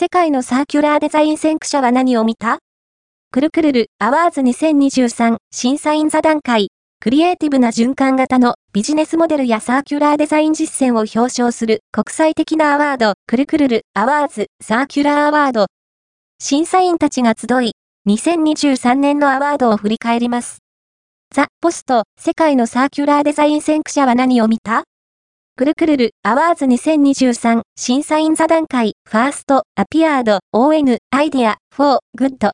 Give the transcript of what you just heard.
世界のサーキュラーデザイン先駆者は何を見た？ crQlr Awards 2023審査員座談会。クリエイティブな循環型のビジネスモデルやサーキュラーデザイン実践を表彰する国際的なアワード、 crQlr Awards サーキュラーアワード。審査員たちが集い、2023年のアワードを振り返ります。ザ・ポスト、世界のサーキュラーデザイン先駆者は何を見た？くるくるるアワーズ2023審査員座談会ファーストアピアード ON アイディアフォーグッド。